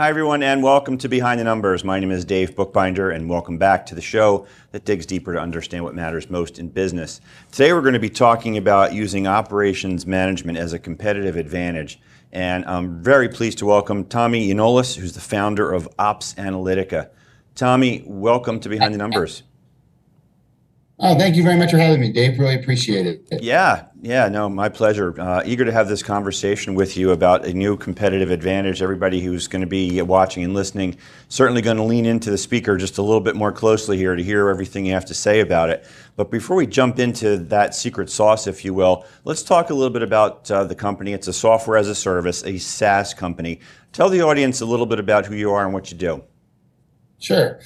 Hi, everyone, and welcome to Behind the Numbers. My name is Dave Bookbinder, and welcome back to the show that digs deeper to understand what matters most in business. Today, we're going to be talking about using operations management as a competitive advantage. And I'm very pleased to welcome Tommy Yionoulis, who's the founder of OpsAnalitica. Tommy, welcome to Behind the Numbers. Oh, thank you very much for having me, Dave. Really appreciate it. Yeah, yeah, no, my pleasure. Uh, eager to have this conversation with you about a new competitive advantage. Everybody who's going to be watching and listening certainly going to lean into the speaker just a little bit more closely here to hear everything you have to say about it. But before we jump into that secret sauce, if you will, let's talk a little bit about uh, the company. It's a software as a service, a SaaS company. Tell the audience a little bit about who you are and what you do. Sure.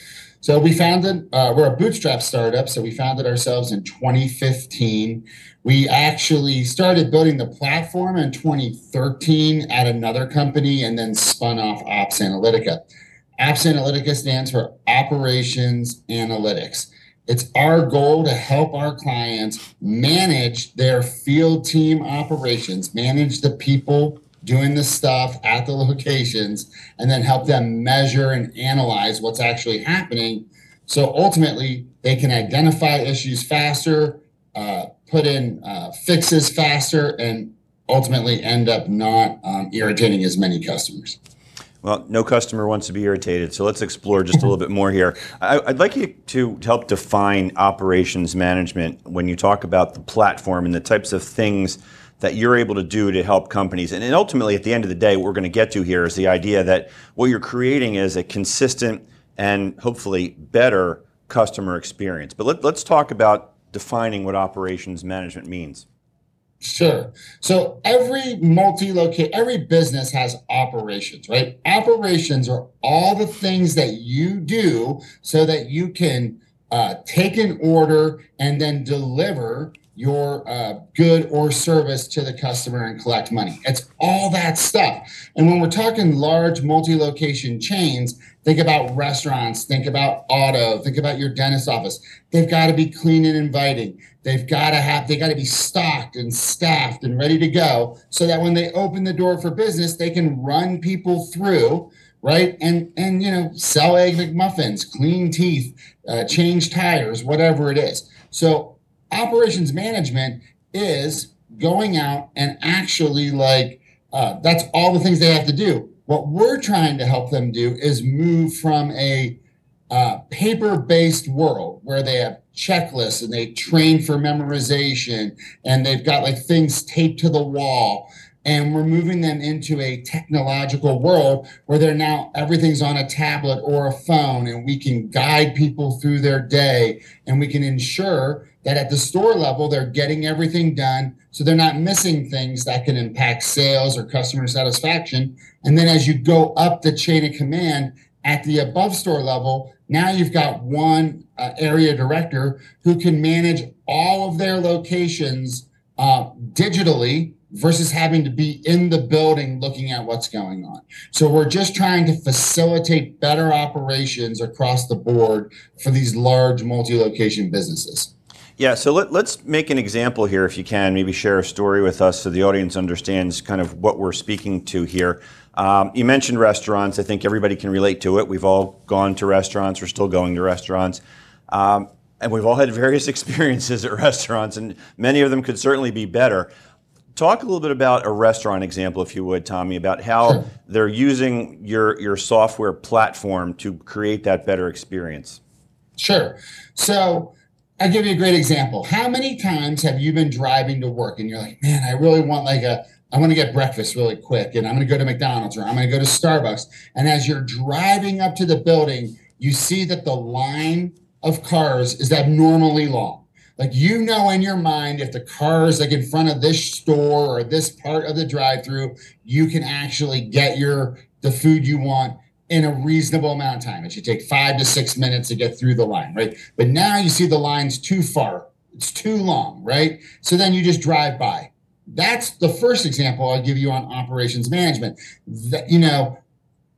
So we founded, uh, we're a bootstrap startup. So we founded ourselves in 2015. We actually started building the platform in 2013 at another company and then spun off OpsAnalitica. Ops Analytica stands for Operations Analytics. It's our goal to help our clients manage their field team operations, manage the people doing the stuff at the locations, and then help them measure and analyze what's actually happening. So ultimately, they can identify issues faster, uh, put in uh, fixes faster, and ultimately end up not um, irritating as many customers. Well, no customer wants to be irritated, so let's explore just a little bit more here. I, would like you to help define operations management when you talk about the platform and the types of things that you're able to do to help companies. And, ultimately, at the end of the day, what we're going to get to here is the idea that what you're creating is a consistent and hopefully better customer experience. But let, let's talk about defining what operations management means. Sure. So every multi-locate, every business has operations, right? Operations are all the things that you do so that you can uh, take an order and then deliver your uh, good or service to the customer and collect money. It's all that stuff. And when we're talking large multi location chains, think about restaurants, think about auto, think about your dentist office. They've got to be clean and inviting. They've got to have, they got to be stocked and staffed and ready to go so that when they open the door for business, they can run people through right? And and you know, sell egg McMuffins, clean teeth, uh, change tires, whatever it is. So operations management is going out and actually like uh, that's all the things they have to do. What we're trying to help them do is move from a uh, paper-based world where they have checklists and they train for memorization and they've got like things taped to the wall and we're moving them into a technological world where they're now everything's on a tablet or a phone and we can guide people through their day and we can ensure that at the store level they're getting everything done so they're not missing things that can impact sales or customer satisfaction. And then as you go up the chain of command at the above store level now you've got one uh, area director who can manage all of their locations uh, digitally versus having to be in the building looking at what's going on. So we're just trying to facilitate better operations across the board for these large multi-location businesses. Yeah, so let, us make an example here, if you can. Maybe share a story with us so the audience understands kind of what we're speaking to here. Um, you mentioned restaurants. I think everybody can relate to it. We've all gone to restaurants. We're still going to restaurants. Um, and we've all had various experiences at restaurants, and many of them could certainly be better. Talk a little bit about a restaurant example, if you would, Tommy, about how they're using your, your software platform to create that better experience. Sure. So I'll give you a great example. How many times have you been driving to work and you're like, man, I really want like a, I want to get breakfast really quick and I'm going to go to McDonald's or I'm going to go to Starbucks. And as you're driving up to the building, you see that the line of cars is abnormally long like you know in your mind if the car is like in front of this store or this part of the drive-through, you can actually get your the food you want in a reasonable amount of time. It should take five to six minutes to get through the line, right? But now you see the line's too far, it's too long, right? So then you just drive by. That's the first example I'll give you on operations management. That you know,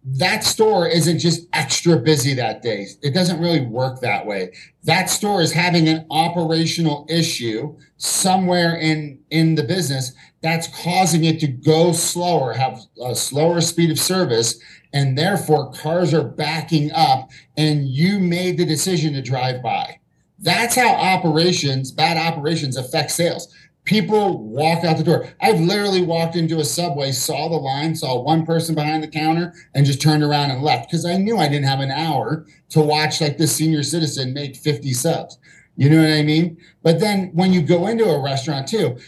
that store isn't just extra busy that day. It doesn't really work that way. That store is having an operational issue somewhere in in the business that's causing it to go slower, have a slower speed of service, and therefore cars are backing up and you made the decision to drive by. That's how operations, bad operations affect sales. People walk out the door. I've literally walked into a subway, saw the line, saw one person behind the counter, and just turned around and left because I knew I didn't have an hour to watch like this senior citizen make 50 subs. You know what I mean? But then when you go into a restaurant too,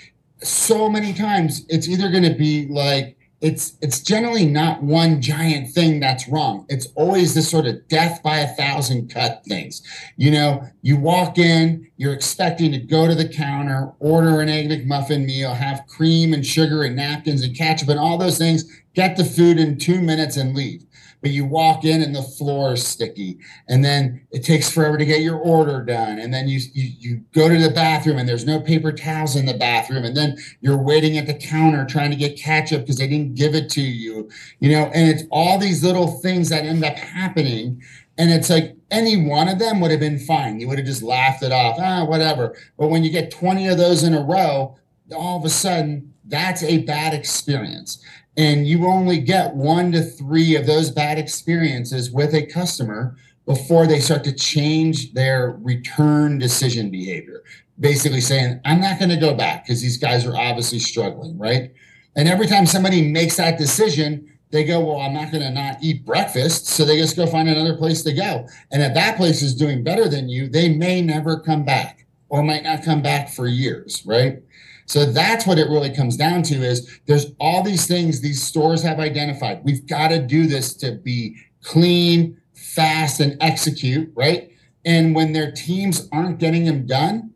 so many times it's either going to be like it's it's generally not one giant thing that's wrong. It's always this sort of death by a thousand cut things. You know, you walk in, you're expecting to go to the counter, order an egg McMuffin meal, have cream and sugar and napkins and ketchup and all those things, get the food in two minutes and leave but you walk in and the floor is sticky. And then it takes forever to get your order done. And then you, you you go to the bathroom and there's no paper towels in the bathroom. And then you're waiting at the counter trying to get ketchup because they didn't give it to you you know and it's all these little things that end up happening. And it's like any one of them would have been fine. You would have just laughed it off ah whatever. But when you get 20 of those in a row all of a sudden that's a bad experience and you only get one to three of those bad experiences with a customer before they start to change their return decision behavior. Basically saying, I'm not going to go back because these guys are obviously struggling, right? And every time somebody makes that decision, they go, Well, I'm not going to not eat breakfast. So they just go find another place to go. And if that place is doing better than you, they may never come back or might not come back for years, right? So that's what it really comes down to is there's all these things these stores have identified. We've got to do this to be clean, fast, and execute, right? And when their teams aren't getting them done,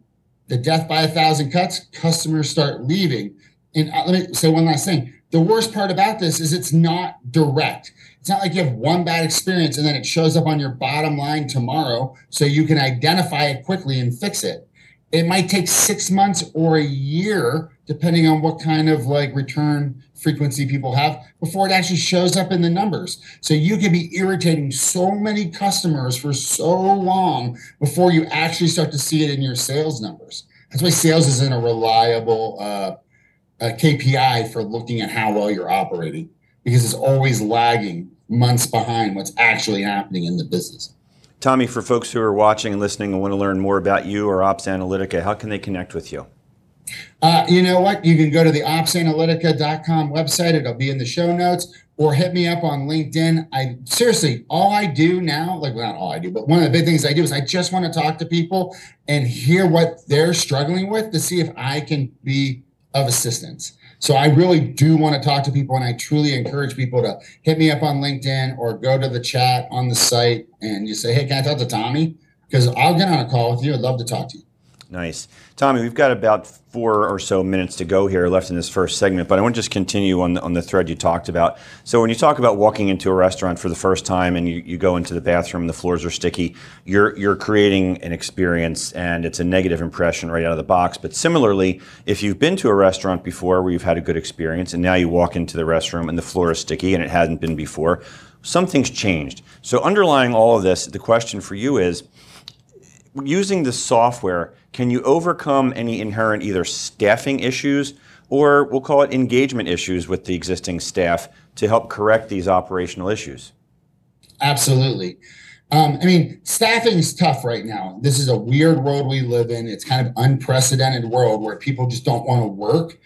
the death by a thousand cuts, customers start leaving. And uh, let me say one last thing. The worst part about this is it's not direct. It's not like you have one bad experience and then it shows up on your bottom line tomorrow so you can identify it quickly and fix it it might take six months or a year depending on what kind of like return frequency people have before it actually shows up in the numbers. So you could be irritating so many customers for so long before you actually start to see it in your sales numbers. That's why sales isn't a reliable uh, a kpi for looking at how well you're operating because it's always lagging months behind what's actually happening in the business Tommy, for folks who are watching and listening and want to learn more about you or OpsAnalitica, how can they connect with you? Uh, you know what? You can go to the opsanalitica.com website. It'll be in the show notes or hit me up on LinkedIn. I seriously, all I do now, like not all I do, but one of the big things I do is I just want to talk to people and hear what they're struggling with to see if I can be of assistance. So I really do want to talk to people, and I truly encourage people to hit me up on LinkedIn or go to the chat on the site and you say, "Hey, can I talk to Tommy?" Because I'll get on a call with you. I'd love to talk to you. Nice. Tommy, we've got about four or so minutes to go here left in this first segment, but I want to just continue on the, on the thread you talked about. So, when you talk about walking into a restaurant for the first time and you, you go into the bathroom and the floors are sticky, you're, you're creating an experience and it's a negative impression right out of the box. But similarly, if you've been to a restaurant before where you've had a good experience and now you walk into the restroom and the floor is sticky and it hadn't been before, something's changed. So, underlying all of this, the question for you is using the software, can you overcome any inherent either staffing issues or we'll call it engagement issues with the existing staff to help correct these operational issues? Absolutely. Um, I mean, staffing is tough right now. This is a weird world we live in. It's kind of unprecedented world where people just don't want to work.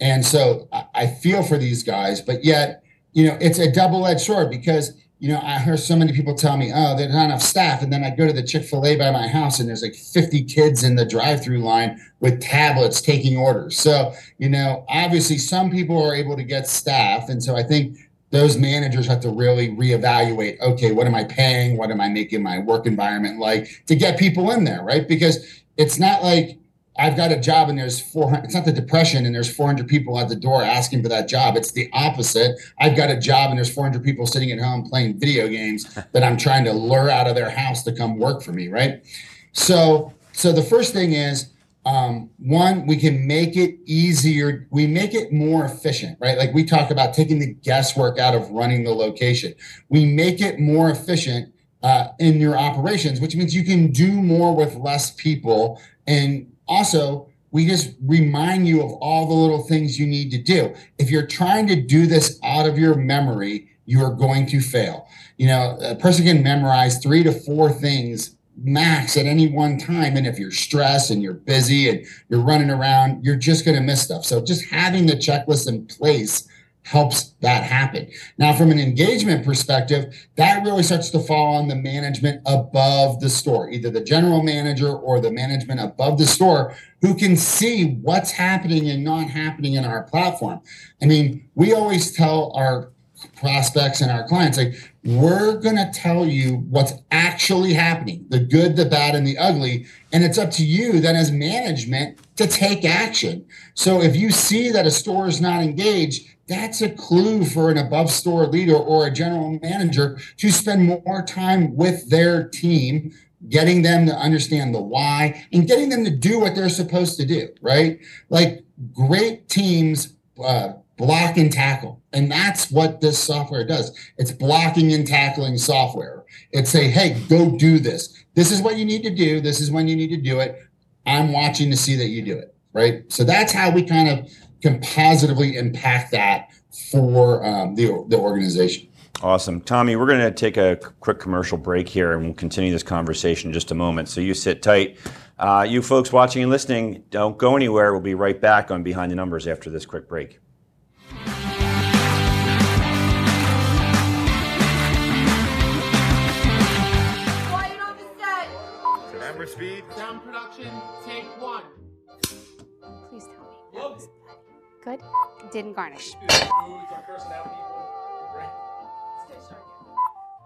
And so I, I feel for these guys, but yet, you know, it's a double-edged sword because you know, I hear so many people tell me, oh, there's not enough staff. And then I go to the Chick fil A by my house and there's like 50 kids in the drive through line with tablets taking orders. So, you know, obviously some people are able to get staff. And so I think those managers have to really reevaluate okay, what am I paying? What am I making my work environment like to get people in there, right? Because it's not like, I've got a job and there's 400, it's not the depression and there's 400 people at the door asking for that job. It's the opposite. I've got a job and there's 400 people sitting at home playing video games that I'm trying to lure out of their house to come work for me, right? So, so the first thing is, um, one, we can make it easier. We make it more efficient, right? Like we talk about taking the guesswork out of running the location. We make it more efficient uh, in your operations, which means you can do more with less people and also, we just remind you of all the little things you need to do. If you're trying to do this out of your memory, you are going to fail. You know, a person can memorize three to four things max at any one time. And if you're stressed and you're busy and you're running around, you're just going to miss stuff. So just having the checklist in place helps that happen. Now, from an engagement perspective, that really starts to fall on the management above the store, either the general manager or the management above the store who can see what's happening and not happening in our platform. I mean, we always tell our prospects and our clients like we're going to tell you what's actually happening the good the bad and the ugly and it's up to you then as management to take action so if you see that a store is not engaged that's a clue for an above store leader or a general manager to spend more time with their team getting them to understand the why and getting them to do what they're supposed to do right like great teams uh, block and tackle. And that's what this software does. It's blocking and tackling software. It's say, hey, go do this. This is what you need to do. This is when you need to do it. I'm watching to see that you do it. Right. So that's how we kind of can positively impact that for um, the, the organization. Awesome. Tommy, we're going to take a quick commercial break here and we'll continue this conversation in just a moment. So you sit tight. Uh, you folks watching and listening, don't go anywhere. We'll be right back on Behind the Numbers after this quick break. Good? Didn't garnish.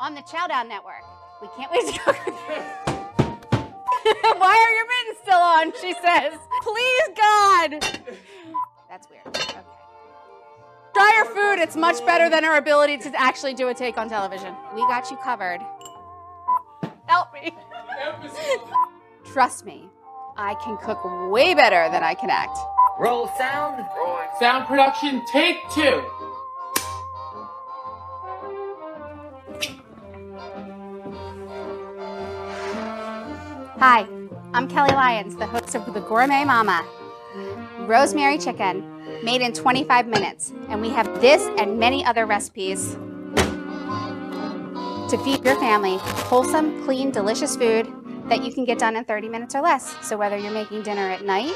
On the Chowdown Network. We can't wait to go. Why are your mittens still on? She says. Please, God. That's weird. Okay. Try your food. It's much better than her ability to actually do a take on television. We got you covered. Help me. Trust me, I can cook way better than I can act. Roll sound. Rolling. Sound production, take two. Hi, I'm Kelly Lyons, the host of The Gourmet Mama. Rosemary chicken, made in 25 minutes. And we have this and many other recipes to feed your family wholesome, clean, delicious food that you can get done in 30 minutes or less. So whether you're making dinner at night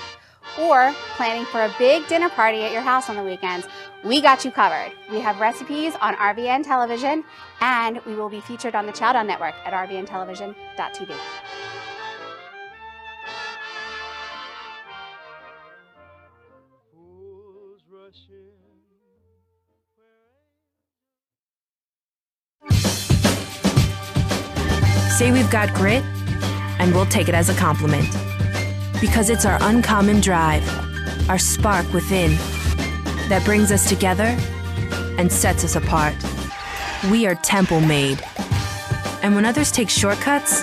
or planning for a big dinner party at your house on the weekends, we got you covered. We have recipes on RBN Television and we will be featured on the Chowdown Network at rbntelevision.tv. Say we've got grit and we'll take it as a compliment. Because it's our uncommon drive, our spark within, that brings us together and sets us apart. We are temple made. And when others take shortcuts,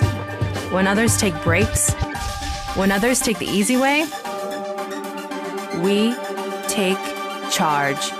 when others take breaks, when others take the easy way, we take charge.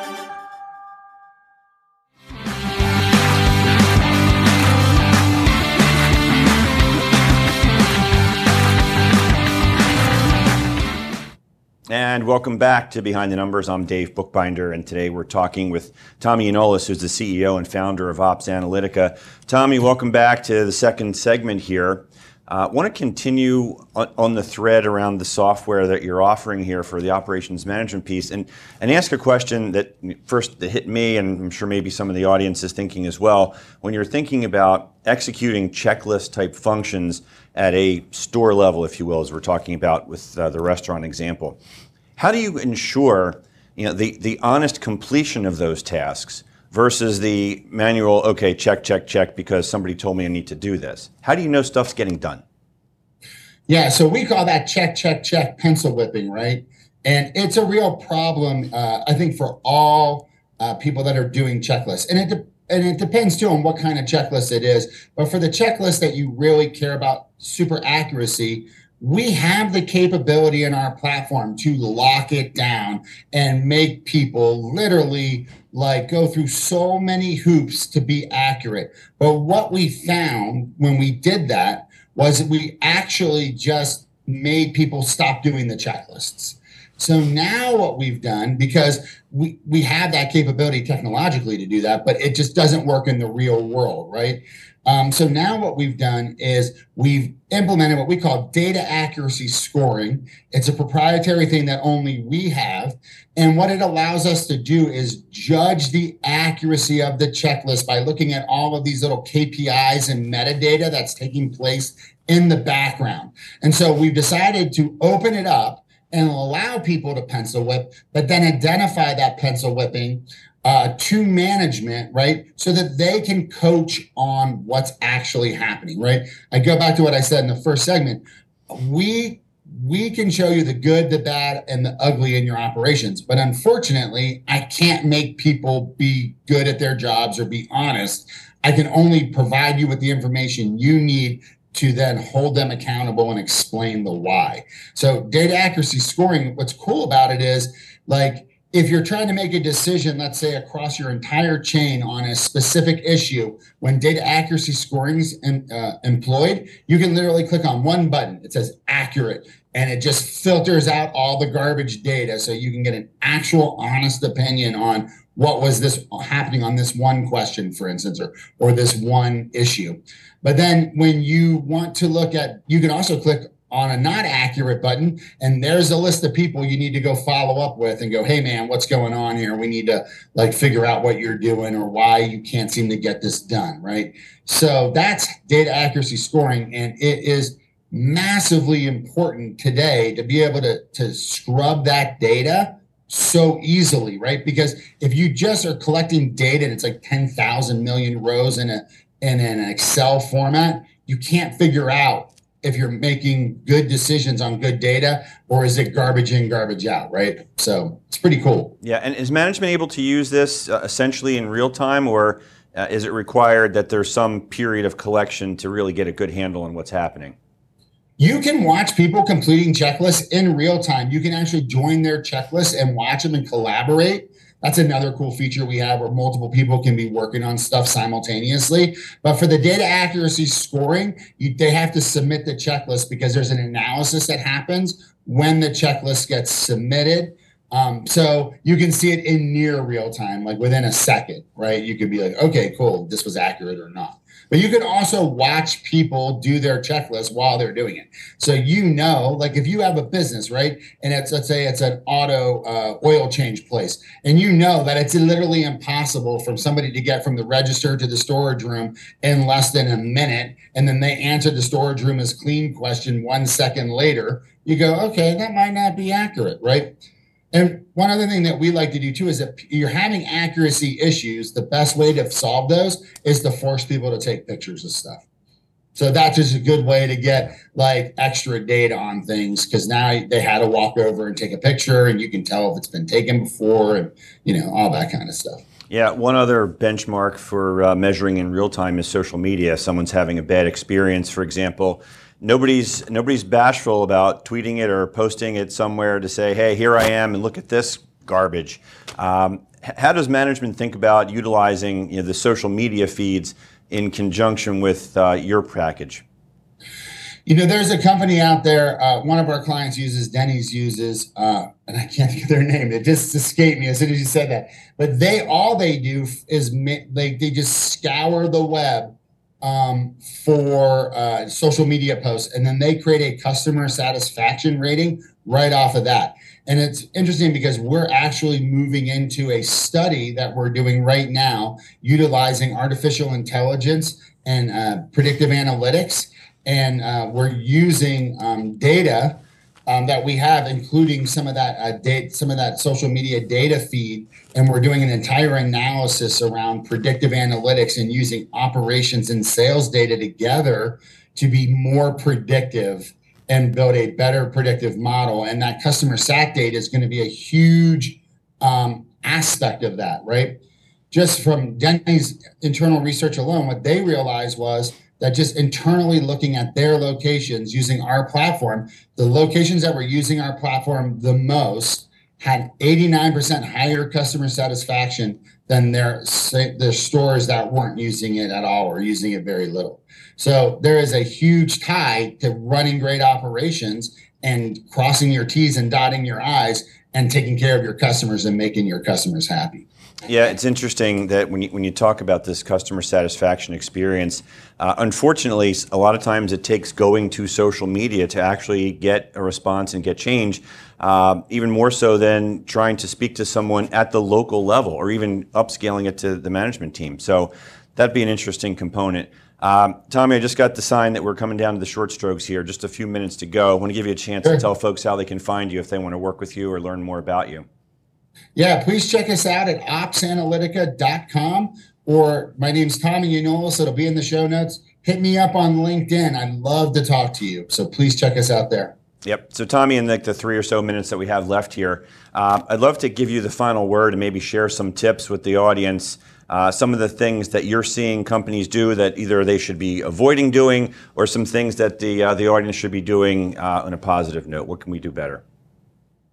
And welcome back to Behind the Numbers. I'm Dave Bookbinder, and today we're talking with Tommy Yionoulis, who's the CEO and founder of OpsAnalitica. Tommy, welcome back to the second segment here. I uh, want to continue on, the thread around the software that you're offering here for the operations management piece and, and ask a question that first hit me, and I'm sure maybe some of the audience is thinking as well. When you're thinking about executing checklist type functions at a store level, if you will, as we're talking about with uh, the restaurant example, how do you ensure you know, the, the honest completion of those tasks versus the manual, okay, check, check, check, because somebody told me I need to do this? How do you know stuff's getting done? Yeah, so we call that check, check, check pencil whipping, right? And it's a real problem, uh, I think, for all uh, people that are doing checklists. And it, de- and it depends too on what kind of checklist it is. But for the checklist that you really care about super accuracy, we have the capability in our platform to lock it down and make people literally like go through so many hoops to be accurate. But what we found when we did that was we actually just made people stop doing the checklists. So now what we've done, because we, we have that capability technologically to do that, but it just doesn't work in the real world, right? Um, so now what we've done is we've implemented what we call data accuracy scoring. It's a proprietary thing that only we have. And what it allows us to do is judge the accuracy of the checklist by looking at all of these little KPIs and metadata that's taking place in the background. And so we've decided to open it up and allow people to pencil whip, but then identify that pencil whipping uh, to management, right? So that they can coach on what's actually happening, right? I go back to what I said in the first segment. We we can show you the good, the bad, and the ugly in your operations. But unfortunately, I can't make people be good at their jobs or be honest. I can only provide you with the information you need to then hold them accountable and explain the why. So, data accuracy scoring, what's cool about it is like if you're trying to make a decision, let's say across your entire chain on a specific issue, when data accuracy scoring is uh, employed, you can literally click on one button. It says accurate, and it just filters out all the garbage data so you can get an actual honest opinion on what was this happening on this one question, for instance, or, or this one issue. But then when you want to look at, you can also click on a not accurate button and there's a list of people you need to go follow up with and go hey man what's going on here? We need to like figure out what you're doing or why you can't seem to get this done right? So that's data accuracy scoring and it is massively important today to be able to to scrub that data so easily right? Because if you just are collecting data and it's like 10,000 million rows in a in an excel format you can't figure out if you're making good decisions on good data or is it garbage in garbage out right? So it's pretty cool. Yeah and is management able to use this uh, essentially in real time or uh, is it required that there's some period of collection to really get a good handle on what's happening? You can watch people completing checklists in real time. You can actually join their checklist and watch them and collaborate that's another cool feature we have where multiple people can be working on stuff simultaneously. But for the data accuracy scoring, you, they have to submit the checklist because there's an analysis that happens when the checklist gets submitted. Um, so you can see it in near real time, like within a second, right? You could be like, okay, cool, this was accurate or not. But you can also watch people do their checklist while they're doing it. So you know, like if you have a business, right? And it's let's say it's an auto uh, oil change place, and you know that it's literally impossible for somebody to get from the register to the storage room in less than a minute, and then they answer the storage room is clean question one second later. You go, okay, that might not be accurate, right? And one other thing that we like to do too is that you're having accuracy issues. The best way to solve those is to force people to take pictures of stuff. So that's just a good way to get like extra data on things because now they had to walk over and take a picture and you can tell if it's been taken before and you know all that kind of stuff. Yeah, one other benchmark for uh, measuring in real time is social media. Someone's having a bad experience, for example nobody's nobody's bashful about tweeting it or posting it somewhere to say, "Hey, here I am, and look at this garbage." Um, how does management think about utilizing you know, the social media feeds in conjunction with uh, your package? You know, there's a company out there. Uh, one of our clients uses, Denny's uses, uh, and I can't think of their name. It just escaped me as soon as you said that. But they all they do is they they just scour the web um, for uh, social media posts, and then they create a customer satisfaction rating right off of that. And it's interesting because we're actually moving into a study that we're doing right now, utilizing artificial intelligence and uh, predictive analytics, and uh, we're using um, data um, that we have, including some of that uh, data, some of that social media data feed, and we're doing an entire analysis around predictive analytics and using operations and sales data together to be more predictive and build a better predictive model. And that customer sat data is going to be a huge um, aspect of that, right? Just from Denny's internal research alone, what they realized was that just internally looking at their locations using our platform, the locations that were using our platform the most had 89% higher customer satisfaction than their their stores that weren't using it at all or using it very little. So there is a huge tie to running great operations and crossing your T's and dotting your I's and taking care of your customers and making your customers happy. Yeah, it's interesting that when you, when you talk about this customer satisfaction experience, uh, unfortunately, a lot of times it takes going to social media to actually get a response and get change, uh, even more so than trying to speak to someone at the local level or even upscaling it to the management team. So that'd be an interesting component. Um, Tommy, I just got the sign that we're coming down to the short strokes here. Just a few minutes to go. I want to give you a chance sure. to tell folks how they can find you if they want to work with you or learn more about you. Yeah, please check us out at opsanalitica.com or my name's Tommy Yionoulis. It'll be in the show notes. Hit me up on LinkedIn. I'd love to talk to you. So please check us out there. Yep. So, Tommy, in like the three or so minutes that we have left here, uh, I'd love to give you the final word and maybe share some tips with the audience. Uh, some of the things that you're seeing companies do that either they should be avoiding doing, or some things that the uh, the audience should be doing uh, on a positive note. What can we do better?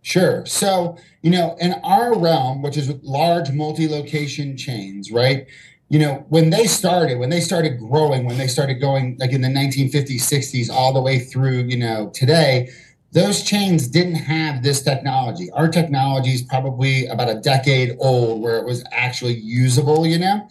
Sure. So, you know, in our realm, which is large multi location chains, right? You know, when they started, when they started growing, when they started going like in the 1950s, 60s, all the way through, you know, today, those chains didn't have this technology. Our technology is probably about a decade old where it was actually usable, you know?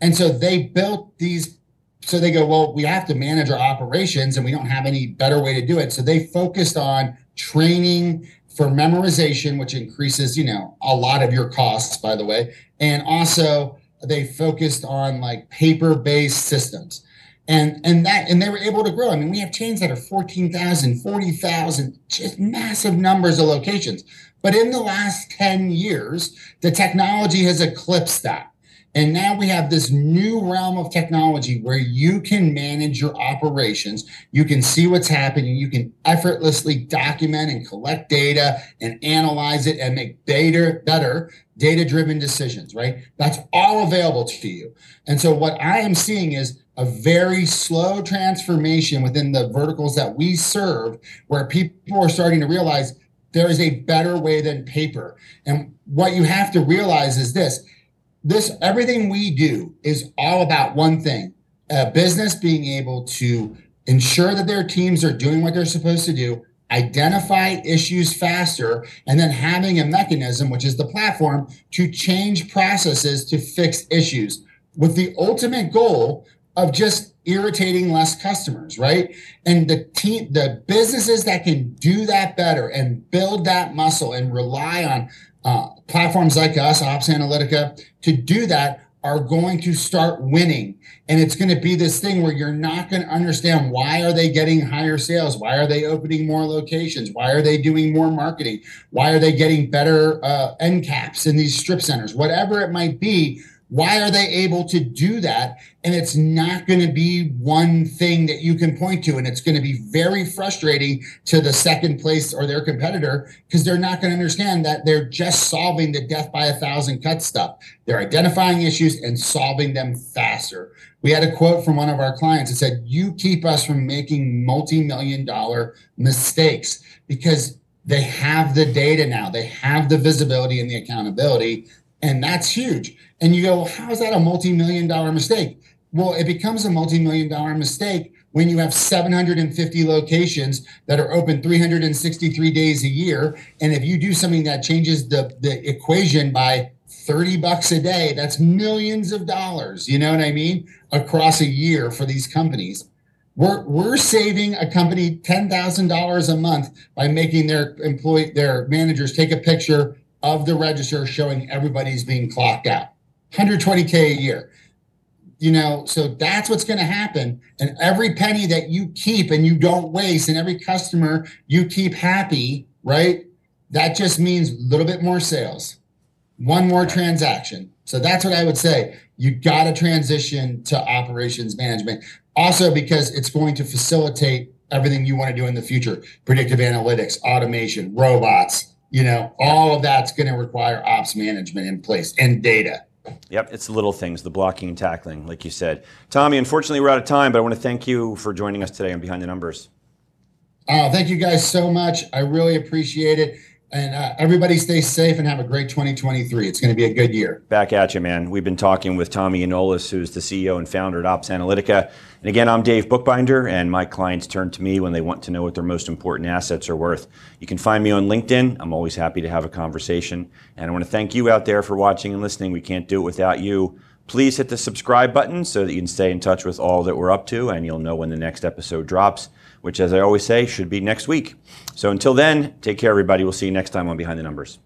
And so they built these. So they go, well, we have to manage our operations and we don't have any better way to do it. So they focused on training for memorization, which increases, you know, a lot of your costs, by the way. And also they focused on like paper-based systems. And and that and they were able to grow. I mean, we have chains that are 14,000, 40,000, just massive numbers of locations. But in the last 10 years, the technology has eclipsed that. And now we have this new realm of technology where you can manage your operations. You can see what's happening. You can effortlessly document and collect data and analyze it and make data better, data driven decisions, right? That's all available to you. And so what I am seeing is a very slow transformation within the verticals that we serve where people are starting to realize there is a better way than paper. And what you have to realize is this this everything we do is all about one thing a business being able to ensure that their teams are doing what they're supposed to do identify issues faster and then having a mechanism which is the platform to change processes to fix issues with the ultimate goal of just irritating less customers right? And the team the businesses that can do that better and build that muscle and rely on uh, platforms like us, OpsAnalitica, to do that are going to start winning. And it's going to be this thing where you're not going to understand why are they getting higher sales? Why are they opening more locations? Why are they doing more marketing? Why are they getting better uh, end caps in these strip centers? Whatever it might be, why are they able to do that? And it's not going to be one thing that you can point to. And it's going to be very frustrating to the second place or their competitor because they're not going to understand that they're just solving the death by a thousand cut stuff. They're identifying issues and solving them faster. We had a quote from one of our clients that said, You keep us from making multi million dollar mistakes because they have the data now, they have the visibility and the accountability. And that's huge. And you go, how is that a multi million dollar mistake? Well, it becomes a multi million dollar mistake when you have 750 locations that are open 363 days a year. And if you do something that changes the, the equation by 30 bucks a day, that's millions of dollars. You know what I mean? Across a year for these companies. We're, we're saving a company $10,000 a month by making their employee, their managers take a picture of the register showing everybody's being clocked out. 120K a year. You know, so that's what's going to happen. And every penny that you keep and you don't waste, and every customer you keep happy, right? That just means a little bit more sales, one more transaction. So that's what I would say. You got to transition to operations management. Also, because it's going to facilitate everything you want to do in the future predictive analytics, automation, robots, you know, all of that's going to require ops management in place and data. Yep, it's the little things, the blocking and tackling, like you said. Tommy, unfortunately, we're out of time, but I want to thank you for joining us today on Behind the Numbers. Oh, thank you guys so much. I really appreciate it. And uh, everybody stay safe and have a great 2023. It's going to be a good year. Back at you, man. We've been talking with Tommy Yionoulis, who's the CEO and founder at OpsAnalitica. And again, I'm Dave Bookbinder, and my clients turn to me when they want to know what their most important assets are worth. You can find me on LinkedIn. I'm always happy to have a conversation. And I want to thank you out there for watching and listening. We can't do it without you. Please hit the subscribe button so that you can stay in touch with all that we're up to, and you'll know when the next episode drops, which, as I always say, should be next week. So until then, take care, everybody. We'll see you next time on Behind the Numbers.